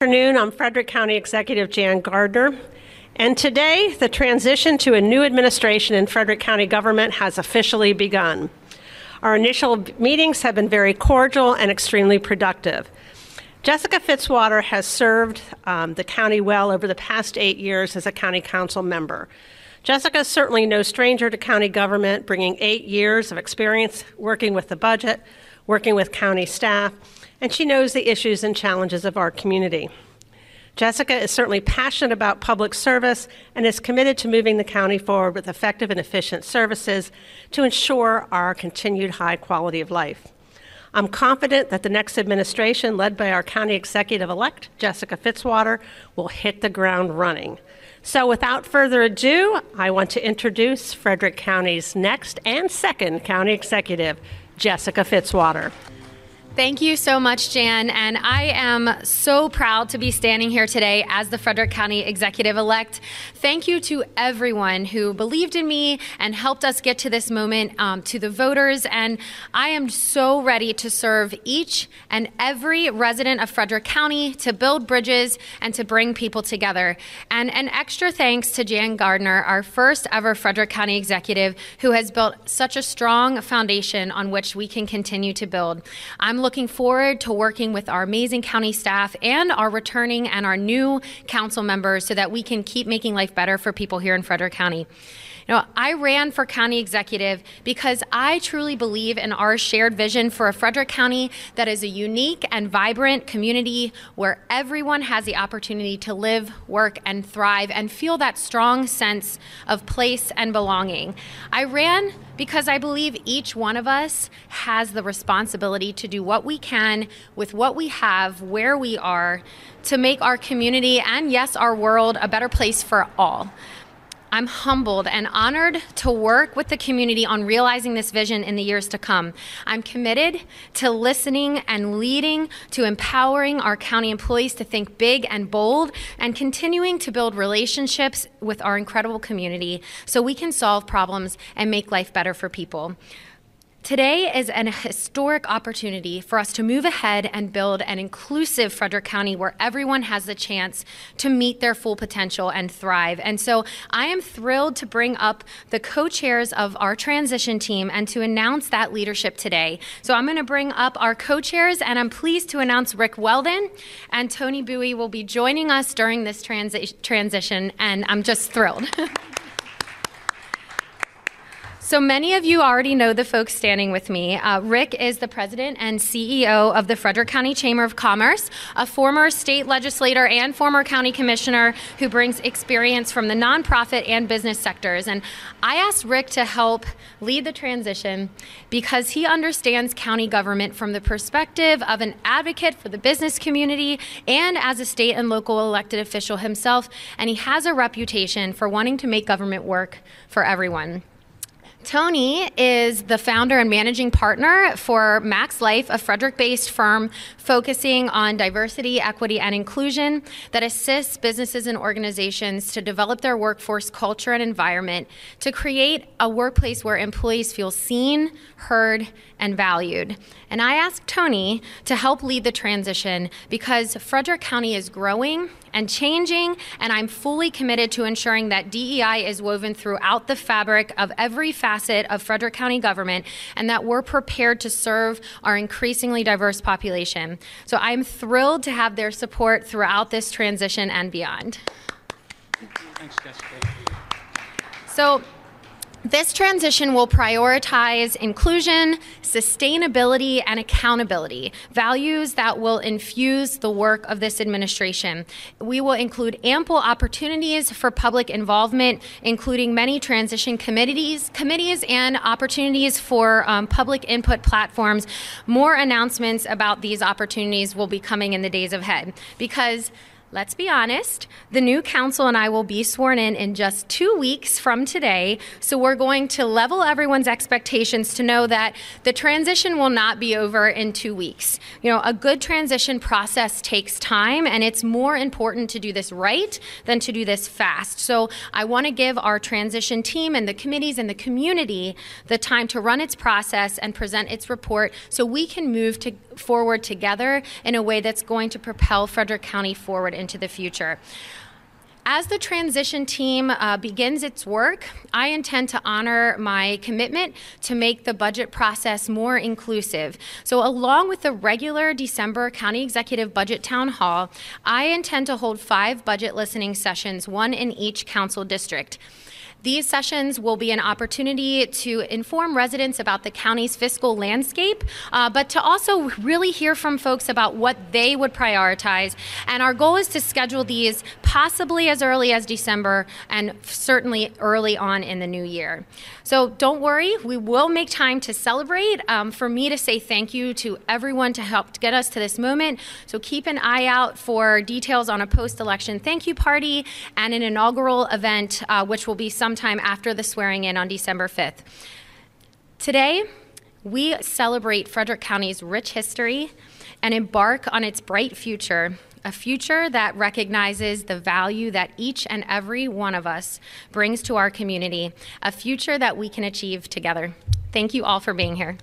afternoon. I'm Frederick County Executive Jan Gardner. And today, the transition to a new administration in Frederick County government has officially begun. Our initial meetings have been very cordial and extremely productive. Jessica Fitzwater has served um, the county well over the past eight years as a county council member. Jessica is certainly no stranger to county government, bringing eight years of experience working with the budget, working with county staff, and she knows the issues and challenges of our community. Jessica is certainly passionate about public service and is committed to moving the county forward with effective and efficient services to ensure our continued high quality of life. I'm confident that the next administration, led by our county executive elect, Jessica Fitzwater, will hit the ground running. So, without further ado, I want to introduce Frederick County's next and second county executive, Jessica Fitzwater. Thank you so much, Jan. And I am so proud to be standing here today as the Frederick County Executive elect. Thank you to everyone who believed in me and helped us get to this moment, um, to the voters. And I am so ready to serve each and every resident of Frederick County to build bridges and to bring people together. And an extra thanks to Jan Gardner, our first ever Frederick County Executive, who has built such a strong foundation on which we can continue to build. I'm looking forward to working with our amazing county staff and our returning and our new council members so that we can keep making life better for people here in Frederick County. You know, I ran for county executive because I truly believe in our shared vision for a Frederick County that is a unique and vibrant community where everyone has the opportunity to live, work, and thrive and feel that strong sense of place and belonging. I ran because I believe each one of us has the responsibility to do what we can with what we have, where we are, to make our community and, yes, our world a better place for all. I'm humbled and honored to work with the community on realizing this vision in the years to come. I'm committed to listening and leading to empowering our county employees to think big and bold and continuing to build relationships with our incredible community so we can solve problems and make life better for people. Today is an historic opportunity for us to move ahead and build an inclusive Frederick County where everyone has the chance to meet their full potential and thrive. And so I am thrilled to bring up the co chairs of our transition team and to announce that leadership today. So I'm going to bring up our co chairs, and I'm pleased to announce Rick Weldon and Tony Bowie will be joining us during this transi- transition, and I'm just thrilled. So many of you already know the folks standing with me. Uh, Rick is the president and CEO of the Frederick County Chamber of Commerce, a former state legislator and former county commissioner who brings experience from the nonprofit and business sectors. And I asked Rick to help lead the transition because he understands county government from the perspective of an advocate for the business community and as a state and local elected official himself. And he has a reputation for wanting to make government work for everyone. Tony is the founder and managing partner for Max Life, a Frederick based firm focusing on diversity, equity, and inclusion that assists businesses and organizations to develop their workforce culture and environment to create a workplace where employees feel seen, heard, and valued. And I asked Tony to help lead the transition because Frederick County is growing and changing, and I'm fully committed to ensuring that DEI is woven throughout the fabric of every facet of Frederick County government and that we're prepared to serve our increasingly diverse population. So I'm thrilled to have their support throughout this transition and beyond. Thanks, Jessica. So, this transition will prioritize inclusion, sustainability, and accountability, values that will infuse the work of this administration. We will include ample opportunities for public involvement, including many transition committees, committees and opportunities for um, public input platforms. More announcements about these opportunities will be coming in the days ahead because Let's be honest, the new council and I will be sworn in in just two weeks from today. So we're going to level everyone's expectations to know that the transition will not be over in two weeks. You know, a good transition process takes time, and it's more important to do this right than to do this fast. So I want to give our transition team and the committees and the community the time to run its process and present its report so we can move to forward together in a way that's going to propel Frederick County forward into the future. As the transition team uh, begins its work, I intend to honor my commitment to make the budget process more inclusive. So, along with the regular December County Executive Budget Town Hall, I intend to hold five budget listening sessions, one in each council district. These sessions will be an opportunity to inform residents about the county's fiscal landscape, uh, but to also really hear from folks about what they would prioritize. And our goal is to schedule these possibly as early as December and certainly early on in the new year. So don't worry, we will make time to celebrate. Um, for me to say thank you to everyone to help get us to this moment. So keep an eye out for details on a post election thank you party and an inaugural event, uh, which will be sometime after the swearing in on December 5th. Today, we celebrate Frederick County's rich history and embark on its bright future a future that recognizes the value that each and every one of us brings to our community, a future that we can achieve together. Thank you all for being here.